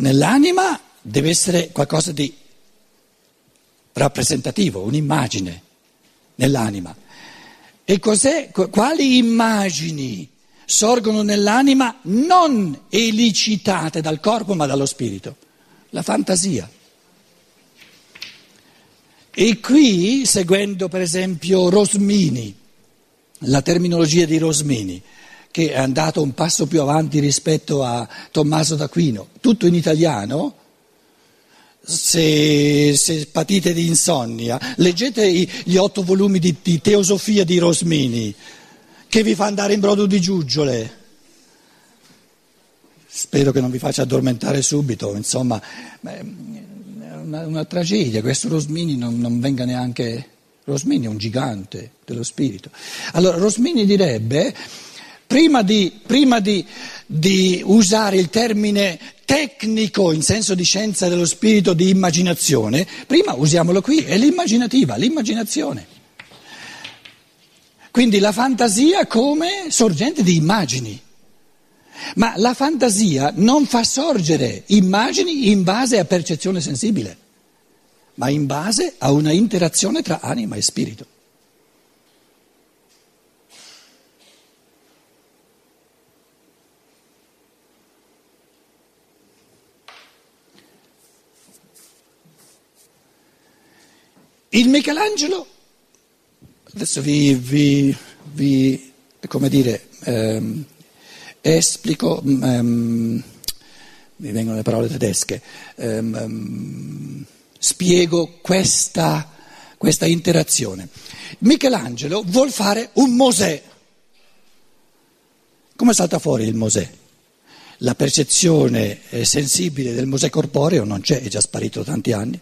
nell'anima deve essere qualcosa di rappresentativo, un'immagine nell'anima. E cos'è, quali immagini sorgono nell'anima non elicitate dal corpo ma dallo spirito? La fantasia. E qui, seguendo per esempio Rosmini, la terminologia di Rosmini, che è andato un passo più avanti rispetto a Tommaso d'Aquino, tutto in italiano, se, se patite di insonnia, leggete gli otto volumi di, di, Teosofia di Rosmini, che vi fa andare in brodo di giuggiole. Spero che non vi faccia addormentare subito, insomma, è una, una tragedia, questo Rosmini non, non venga neanche... Rosmini è un gigante dello spirito. Allora, Rosmini direbbe, prima di, prima di, di usare il termine tecnico in senso di scienza dello spirito di immaginazione, prima usiamolo qui, è l'immaginativa, l'immaginazione. Quindi la fantasia come sorgente di immagini. Ma la fantasia non fa sorgere immagini in base a percezione sensibile, ma in base a una interazione tra anima e spirito. Il Michelangelo, adesso vi, vi, vi come dire, ehm, esplico, ehm, mi vengono le parole tedesche, ehm, ehm, spiego questa, questa interazione. Michelangelo vuol fare un Mosè. Come salta fuori il Mosè? La percezione eh, sensibile del Mosè corporeo non c'è, è già sparito da tanti anni.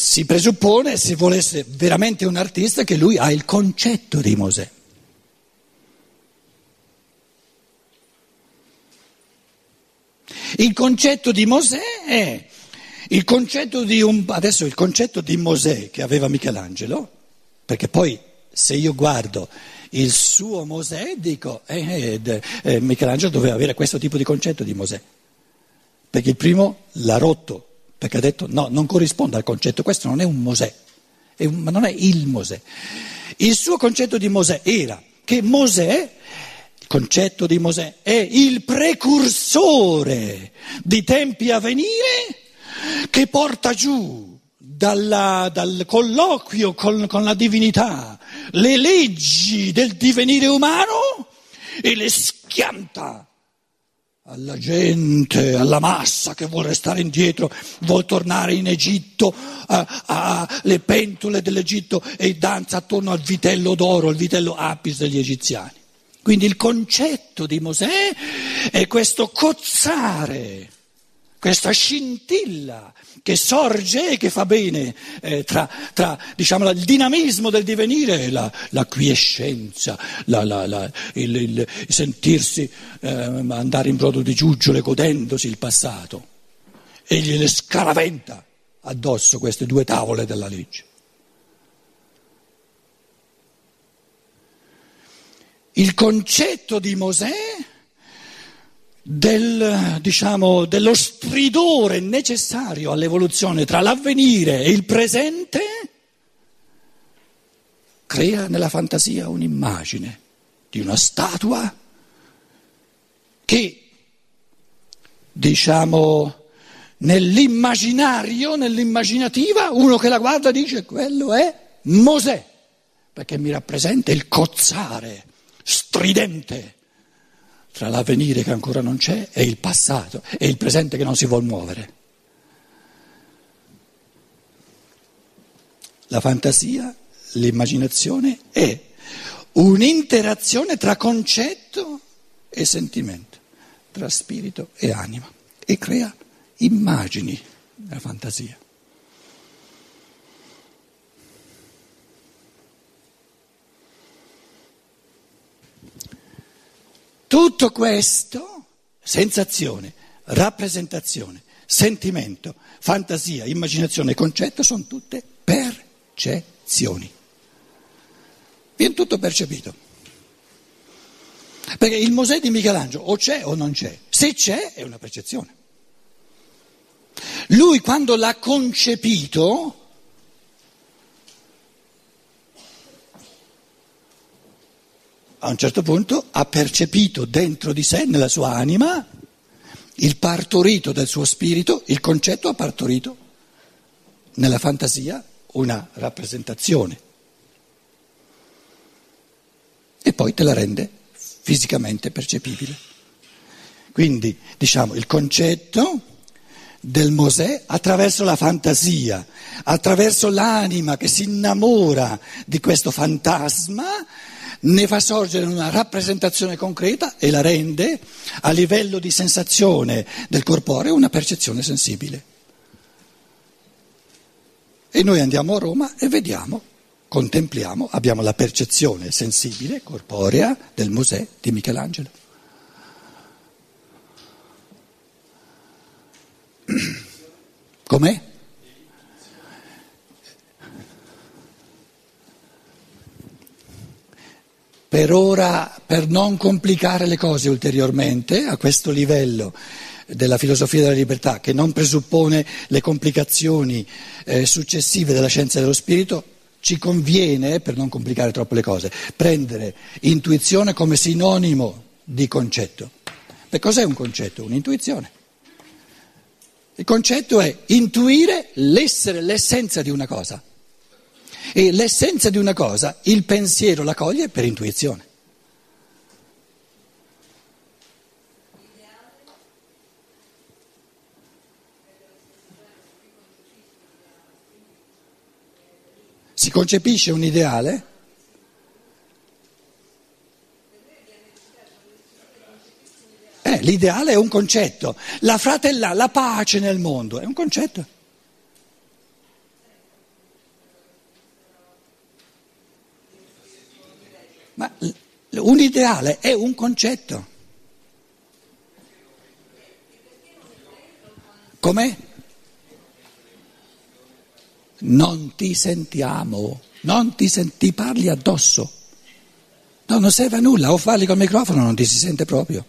Si presuppone, se vuole essere veramente un artista, che lui ha il concetto di Mosè. Il concetto di Mosè è il concetto di un, adesso il concetto di Mosè che aveva Michelangelo, perché poi se io guardo il suo Mosè dico eh, eh, eh, Michelangelo doveva avere questo tipo di concetto di Mosè, perché il primo l'ha rotto perché ha detto no, non corrisponde al concetto, questo non è un Mosè, è un, ma non è il Mosè. Il suo concetto di Mosè era che Mosè, il concetto di Mosè, è il precursore di tempi a venire che porta giù dalla, dal colloquio con, con la divinità le leggi del divenire umano e le schianta alla gente, alla massa che vuole restare indietro, vuole tornare in Egitto, alle pentole dell'Egitto e danza attorno al vitello d'oro, il vitello apis degli egiziani. Quindi il concetto di Mosè è questo cozzare questa scintilla che sorge e che fa bene eh, tra, tra diciamo, il dinamismo del divenire e la, la quiescenza, la, la, il, il, sentirsi eh, andare in brodo di giuggiole godendosi il passato e gliele scaraventa addosso queste due tavole della legge. Il concetto di Mosè del, diciamo, dello stridore necessario all'evoluzione tra l'avvenire e il presente, crea nella fantasia un'immagine di una statua che, diciamo, nell'immaginario, nell'immaginativa, uno che la guarda dice quello è Mosè, perché mi rappresenta il cozzare stridente tra l'avvenire che ancora non c'è e il passato e il presente che non si vuole muovere. La fantasia, l'immaginazione è un'interazione tra concetto e sentimento, tra spirito e anima e crea immagini nella fantasia. Tutto questo, sensazione, rappresentazione, sentimento, fantasia, immaginazione, concetto, sono tutte percezioni. Viene tutto percepito. Perché il Mosè di Michelangelo o c'è o non c'è. Se c'è è una percezione. Lui quando l'ha concepito, a un certo punto ha percepito dentro di sé, nella sua anima, il partorito del suo spirito, il concetto ha partorito nella fantasia una rappresentazione e poi te la rende fisicamente percepibile. Quindi diciamo il concetto del Mosè attraverso la fantasia, attraverso l'anima che si innamora di questo fantasma, ne fa sorgere una rappresentazione concreta e la rende a livello di sensazione del corporeo una percezione sensibile. E noi andiamo a Roma e vediamo, contempliamo, abbiamo la percezione sensibile, corporea del Mosè di Michelangelo. Com'è? Per ora, per non complicare le cose ulteriormente a questo livello della filosofia della libertà, che non presuppone le complicazioni eh, successive della scienza dello spirito, ci conviene, per non complicare troppo le cose, prendere intuizione come sinonimo di concetto. E cos'è un concetto? Un'intuizione. Il concetto è intuire l'essere, l'essenza di una cosa. E l'essenza di una cosa, il pensiero la coglie per intuizione. Si concepisce un ideale? Eh, l'ideale è un concetto, la fratella, la pace nel mondo è un concetto. Ma un ideale è un concetto. Com'è? Non ti sentiamo, non ti, senti, parli addosso. No, non serve a nulla, o parli col microfono non ti si sente proprio.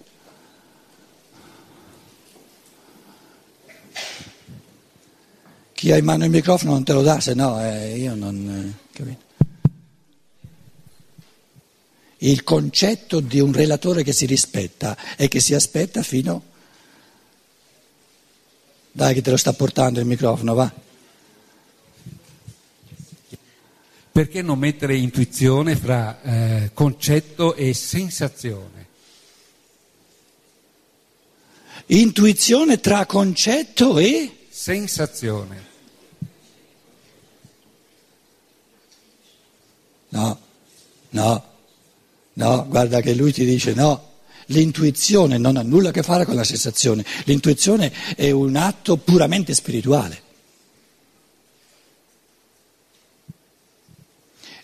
Chi ha in mano il microfono non te lo dà, se no eh, io non... Eh, capito? Il concetto di un relatore che si rispetta è che si aspetta fino... Dai che te lo sta portando il microfono, va. Perché non mettere intuizione fra eh, concetto e sensazione? Intuizione tra concetto e... Sensazione. No, no. No, guarda che lui ti dice no. L'intuizione non ha nulla a che fare con la sensazione, l'intuizione è un atto puramente spirituale.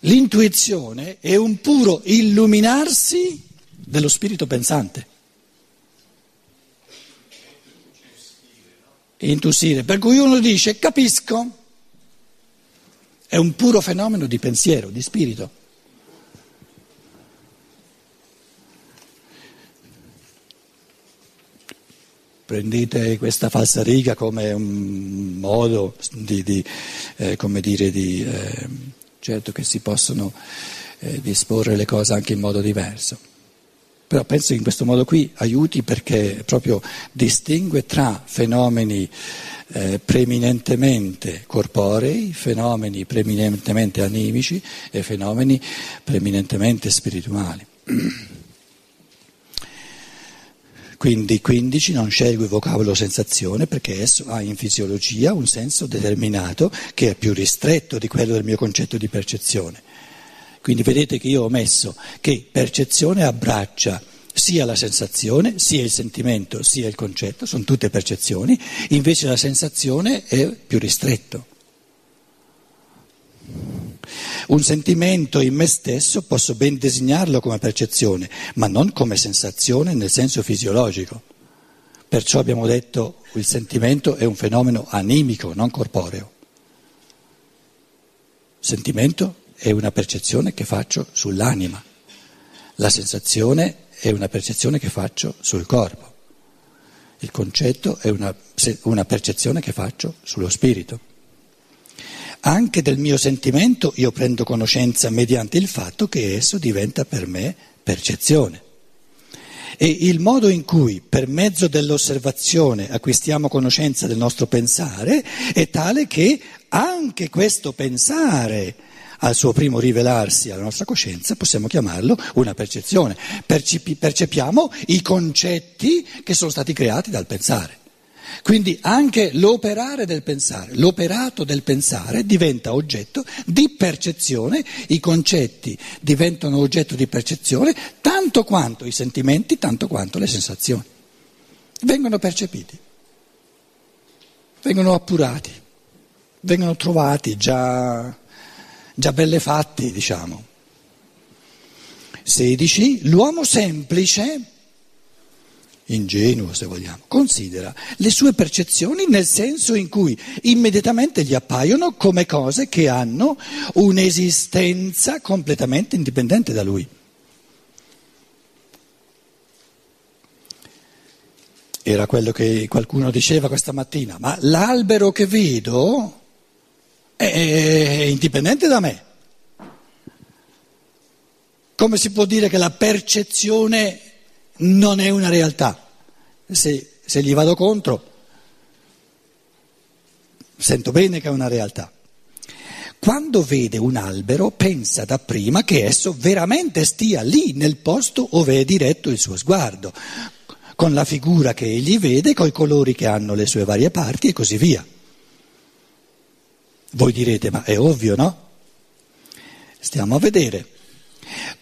L'intuizione è un puro illuminarsi dello spirito pensante. Intussire, per cui uno dice capisco, è un puro fenomeno di pensiero, di spirito. Prendete questa falsariga come un modo di, di eh, come dire, di, eh, certo che si possono eh, disporre le cose anche in modo diverso. Però penso che in questo modo qui aiuti perché proprio distingue tra fenomeni eh, preminentemente corporei, fenomeni preminentemente animici e fenomeni preminentemente spirituali. Quindi 15 non scelgo il vocabolo sensazione perché esso ha in fisiologia un senso determinato che è più ristretto di quello del mio concetto di percezione. Quindi vedete che io ho messo che percezione abbraccia sia la sensazione, sia il sentimento, sia il concetto, sono tutte percezioni, invece la sensazione è più ristretto. Un sentimento in me stesso posso ben designarlo come percezione, ma non come sensazione nel senso fisiologico. Perciò abbiamo detto che il sentimento è un fenomeno animico, non corporeo. Sentimento è una percezione che faccio sull'anima. La sensazione è una percezione che faccio sul corpo, il concetto è una, una percezione che faccio sullo spirito. Anche del mio sentimento io prendo conoscenza mediante il fatto che esso diventa per me percezione. E il modo in cui per mezzo dell'osservazione acquistiamo conoscenza del nostro pensare è tale che anche questo pensare al suo primo rivelarsi alla nostra coscienza possiamo chiamarlo una percezione. Percepi- percepiamo i concetti che sono stati creati dal pensare. Quindi anche l'operare del pensare, l'operato del pensare diventa oggetto di percezione, i concetti diventano oggetto di percezione tanto quanto i sentimenti, tanto quanto le sensazioni. Vengono percepiti, vengono appurati, vengono trovati già, già belle fatti, diciamo. 16. L'uomo semplice ingenuo se vogliamo, considera le sue percezioni nel senso in cui immediatamente gli appaiono come cose che hanno un'esistenza completamente indipendente da lui. Era quello che qualcuno diceva questa mattina, ma l'albero che vedo è indipendente da me. Come si può dire che la percezione non è una realtà. Se, se gli vado contro, sento bene che è una realtà. Quando vede un albero pensa dapprima che esso veramente stia lì nel posto dove è diretto il suo sguardo, con la figura che egli vede, con i colori che hanno le sue varie parti e così via. Voi direte, ma è ovvio, no? Stiamo a vedere.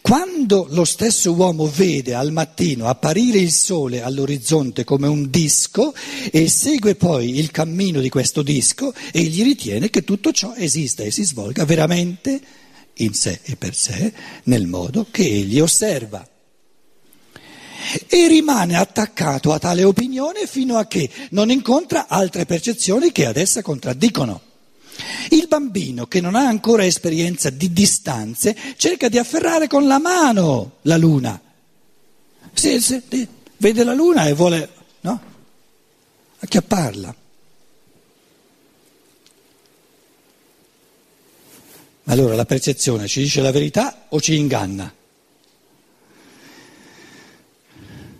Quando lo stesso uomo vede al mattino apparire il sole all'orizzonte come un disco e segue poi il cammino di questo disco, egli ritiene che tutto ciò esista e si svolga veramente in sé e per sé nel modo che egli osserva. E rimane attaccato a tale opinione fino a che non incontra altre percezioni che ad essa contraddicono. Il bambino che non ha ancora esperienza di distanze cerca di afferrare con la mano la luna. Se, se, vede la luna e vuole no? acchiapparla. Allora la percezione ci dice la verità o ci inganna?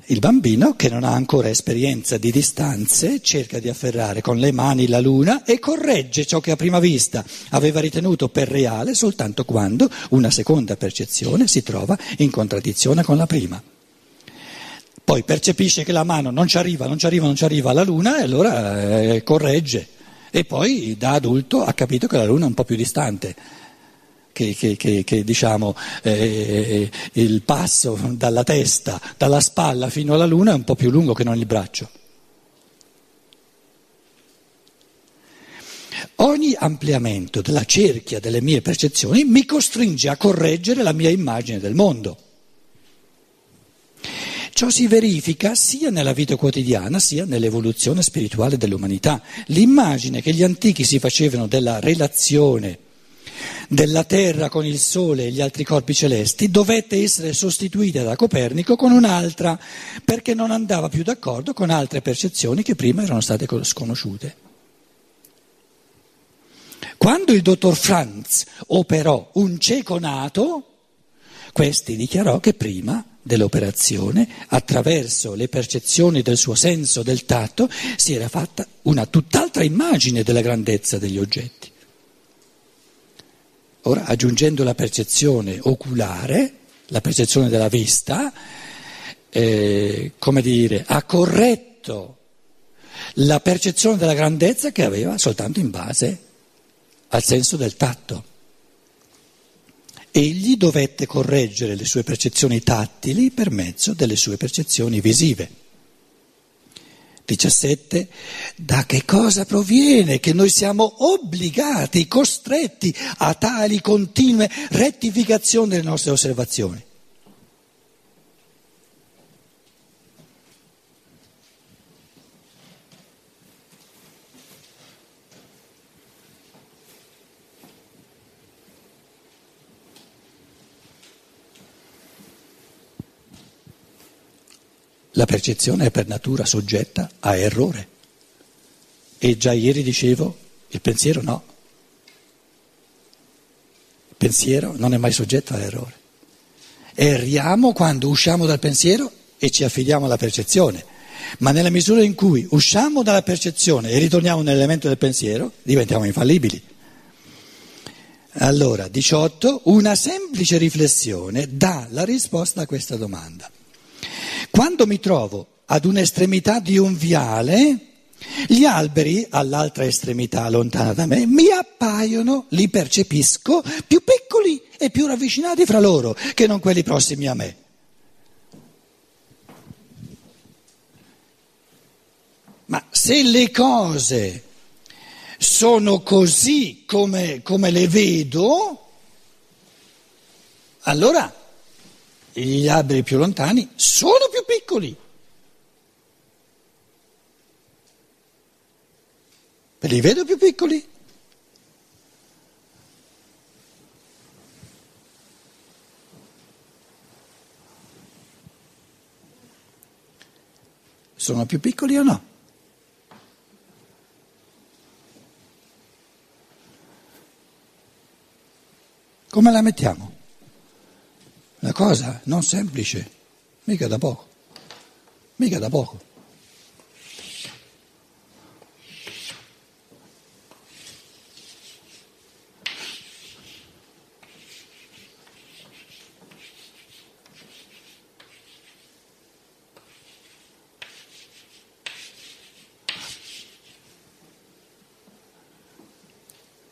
Il bambino, che non ha ancora esperienza di distanze, cerca di afferrare con le mani la luna e corregge ciò che a prima vista aveva ritenuto per reale soltanto quando una seconda percezione si trova in contraddizione con la prima. Poi percepisce che la mano non ci arriva, non ci arriva, non ci arriva alla luna e allora eh, corregge. E poi da adulto ha capito che la luna è un po' più distante che, che, che, che diciamo, eh, il passo dalla testa, dalla spalla fino alla luna è un po' più lungo che non il braccio. Ogni ampliamento della cerchia delle mie percezioni mi costringe a correggere la mia immagine del mondo. Ciò si verifica sia nella vita quotidiana sia nell'evoluzione spirituale dell'umanità. L'immagine che gli antichi si facevano della relazione della Terra con il Sole e gli altri corpi celesti dovette essere sostituita da Copernico con un'altra, perché non andava più d'accordo con altre percezioni che prima erano state sconosciute. Quando il dottor Franz operò un cieco nato, questi dichiarò che prima dell'operazione, attraverso le percezioni del suo senso del tatto, si era fatta una tutt'altra immagine della grandezza degli oggetti. Ora, aggiungendo la percezione oculare, la percezione della vista, eh, come dire, ha corretto la percezione della grandezza che aveva soltanto in base al senso del tatto. Egli dovette correggere le sue percezioni tattili per mezzo delle sue percezioni visive. 17. Da che cosa proviene che noi siamo obbligati, costretti a tali continue rettificazioni delle nostre osservazioni? La percezione è per natura soggetta a errore. E già ieri dicevo, il pensiero no. Il pensiero non è mai soggetto a errore. Erriamo quando usciamo dal pensiero e ci affidiamo alla percezione. Ma nella misura in cui usciamo dalla percezione e ritorniamo nell'elemento del pensiero, diventiamo infallibili. Allora, 18, una semplice riflessione dà la risposta a questa domanda. Quando mi trovo ad un'estremità di un viale, gli alberi all'altra estremità lontana da me mi appaiono, li percepisco, più piccoli e più ravvicinati fra loro che non quelli prossimi a me. Ma se le cose sono così come, come le vedo, allora gli alberi più lontani sono più piccoli. Li vedo più piccoli. Sono più piccoli o no? Come la mettiamo? Cosa non semplice, mica da poco, mica da poco.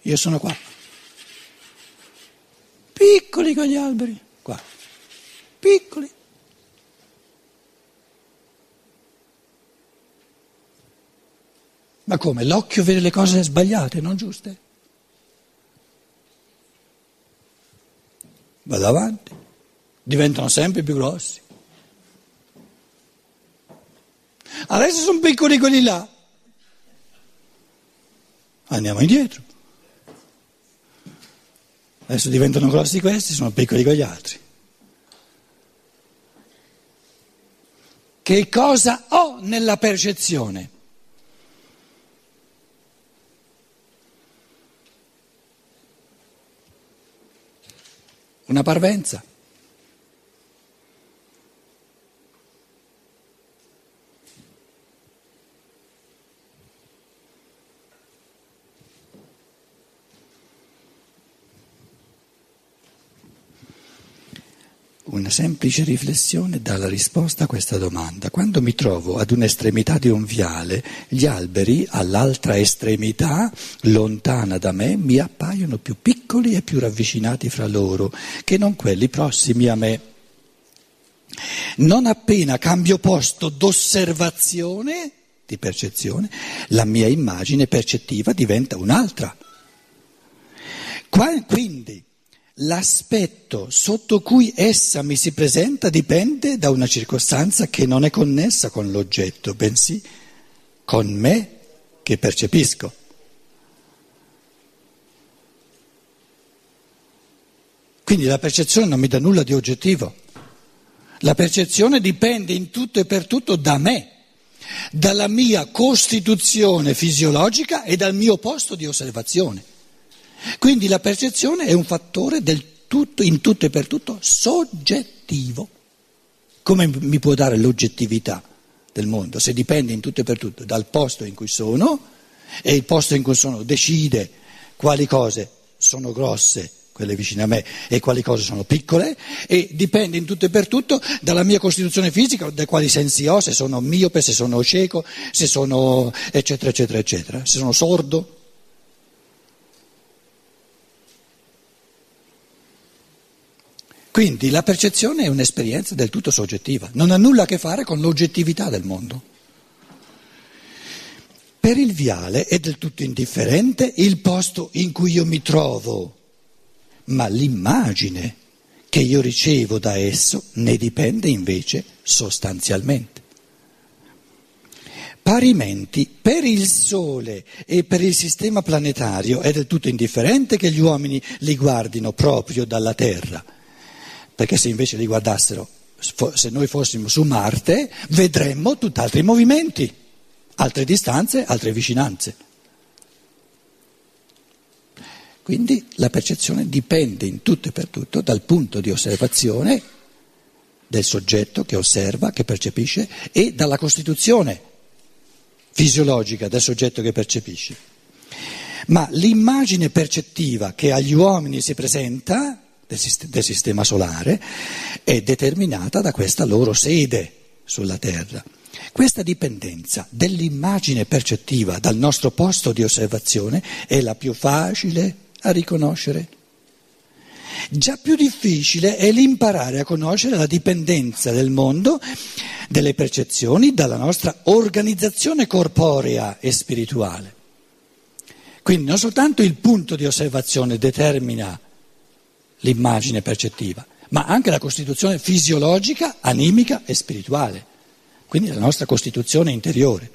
Io sono qua. Piccoli con gli alberi, piccoli. Ma come? L'occhio vede le cose sbagliate, non giuste? Vado avanti, diventano sempre più grossi. Adesso sono piccoli quelli là. Andiamo indietro. Adesso diventano grossi questi, sono piccoli con gli altri. Che cosa ho nella percezione? Una parvenza. Una semplice riflessione dà la risposta a questa domanda. Quando mi trovo ad un'estremità di un viale, gli alberi all'altra estremità, lontana da me, mi appaiono più piccoli e più ravvicinati fra loro che non quelli prossimi a me. Non appena cambio posto d'osservazione, di percezione, la mia immagine percettiva diventa un'altra. Quindi, L'aspetto sotto cui essa mi si presenta dipende da una circostanza che non è connessa con l'oggetto, bensì con me che percepisco. Quindi la percezione non mi dà nulla di oggettivo. La percezione dipende in tutto e per tutto da me, dalla mia costituzione fisiologica e dal mio posto di osservazione. Quindi la percezione è un fattore tutto, in tutto e per tutto soggettivo. Come mi può dare l'oggettività del mondo se dipende in tutto e per tutto dal posto in cui sono e il posto in cui sono decide quali cose sono grosse, quelle vicine a me, e quali cose sono piccole e dipende in tutto e per tutto dalla mia costituzione fisica, da quali sensi ho, se sono miope, se sono cieco, se sono eccetera eccetera eccetera, se sono sordo. Quindi la percezione è un'esperienza del tutto soggettiva, non ha nulla a che fare con l'oggettività del mondo. Per il viale è del tutto indifferente il posto in cui io mi trovo, ma l'immagine che io ricevo da esso ne dipende invece sostanzialmente. Parimenti, per il Sole e per il sistema planetario è del tutto indifferente che gli uomini li guardino proprio dalla Terra perché se invece li guardassero se noi fossimo su Marte, vedremmo tutt'altri movimenti, altre distanze, altre vicinanze. Quindi la percezione dipende in tutto e per tutto dal punto di osservazione del soggetto che osserva, che percepisce e dalla costituzione fisiologica del soggetto che percepisce. Ma l'immagine percettiva che agli uomini si presenta del sistema solare è determinata da questa loro sede sulla Terra. Questa dipendenza dell'immagine percettiva dal nostro posto di osservazione è la più facile a riconoscere. Già più difficile è l'imparare a conoscere la dipendenza del mondo, delle percezioni, dalla nostra organizzazione corporea e spirituale. Quindi non soltanto il punto di osservazione determina l'immagine percettiva, ma anche la costituzione fisiologica, animica e spirituale, quindi la nostra costituzione interiore.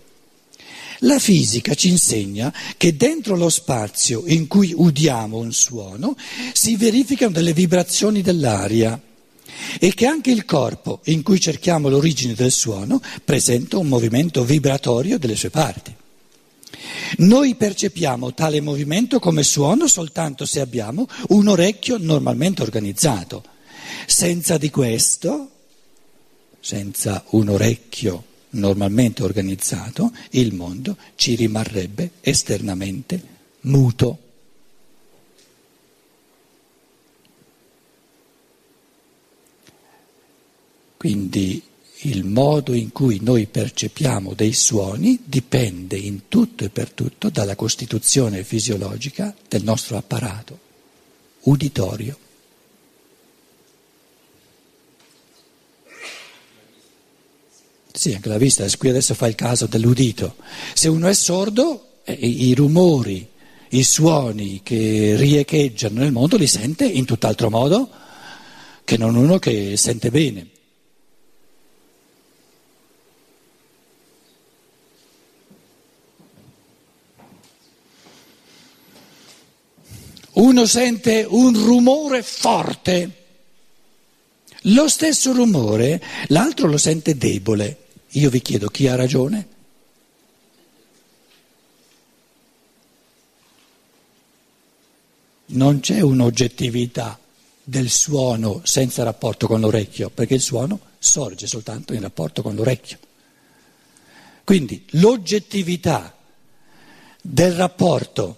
La fisica ci insegna che dentro lo spazio in cui udiamo un suono si verificano delle vibrazioni dell'aria e che anche il corpo in cui cerchiamo l'origine del suono presenta un movimento vibratorio delle sue parti. Noi percepiamo tale movimento come suono soltanto se abbiamo un orecchio normalmente organizzato. Senza di questo, senza un orecchio normalmente organizzato, il mondo ci rimarrebbe esternamente muto. Quindi il modo in cui noi percepiamo dei suoni dipende in tutto e per tutto dalla costituzione fisiologica del nostro apparato uditorio. Sì, anche la vista, qui adesso fa il caso dell'udito. Se uno è sordo, eh, i rumori, i suoni che riecheggiano nel mondo li sente in tutt'altro modo che non uno che sente bene. Uno sente un rumore forte, lo stesso rumore l'altro lo sente debole. Io vi chiedo chi ha ragione? Non c'è un'oggettività del suono senza rapporto con l'orecchio, perché il suono sorge soltanto in rapporto con l'orecchio. Quindi l'oggettività del rapporto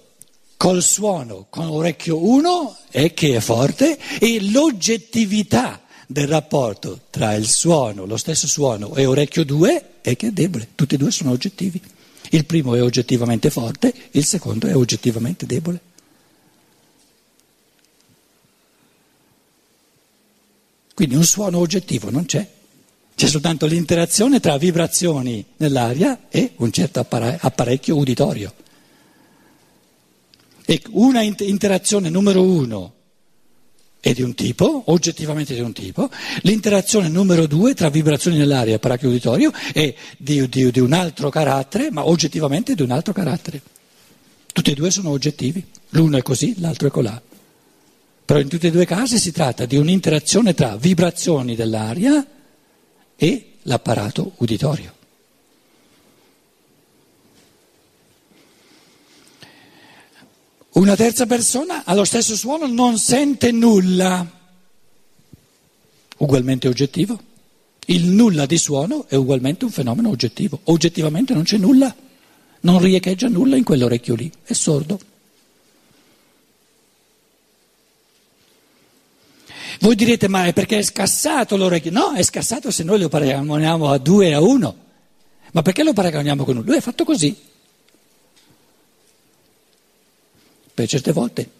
col suono con l'orecchio 1 è che è forte e l'oggettività del rapporto tra il suono, lo stesso suono e orecchio 2 è che è debole, tutti e due sono oggettivi. Il primo è oggettivamente forte, il secondo è oggettivamente debole. Quindi un suono oggettivo non c'è, c'è soltanto l'interazione tra vibrazioni nell'aria e un certo apparecchio uditorio. E una interazione numero uno è di un tipo, oggettivamente di un tipo, l'interazione numero due tra vibrazioni nell'aria e apparecchio uditorio è di, di, di un altro carattere, ma oggettivamente di un altro carattere. Tutti e due sono oggettivi, l'uno è così, l'altro è colà. Però in tutti e due i casi si tratta di un'interazione tra vibrazioni dell'aria e l'apparato uditorio. Una terza persona allo stesso suono non sente nulla, ugualmente oggettivo. Il nulla di suono è ugualmente un fenomeno oggettivo. Oggettivamente non c'è nulla, non riecheggia nulla in quell'orecchio lì, è sordo. Voi direte, ma è perché è scassato l'orecchio? No, è scassato se noi lo paragoniamo a due a uno. Ma perché lo paragoniamo con uno? Lui è fatto così. Per certe volte,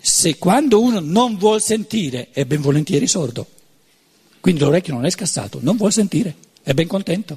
se quando uno non vuol sentire è ben volentieri sordo, quindi l'orecchio non è scassato, non vuol sentire, è ben contento.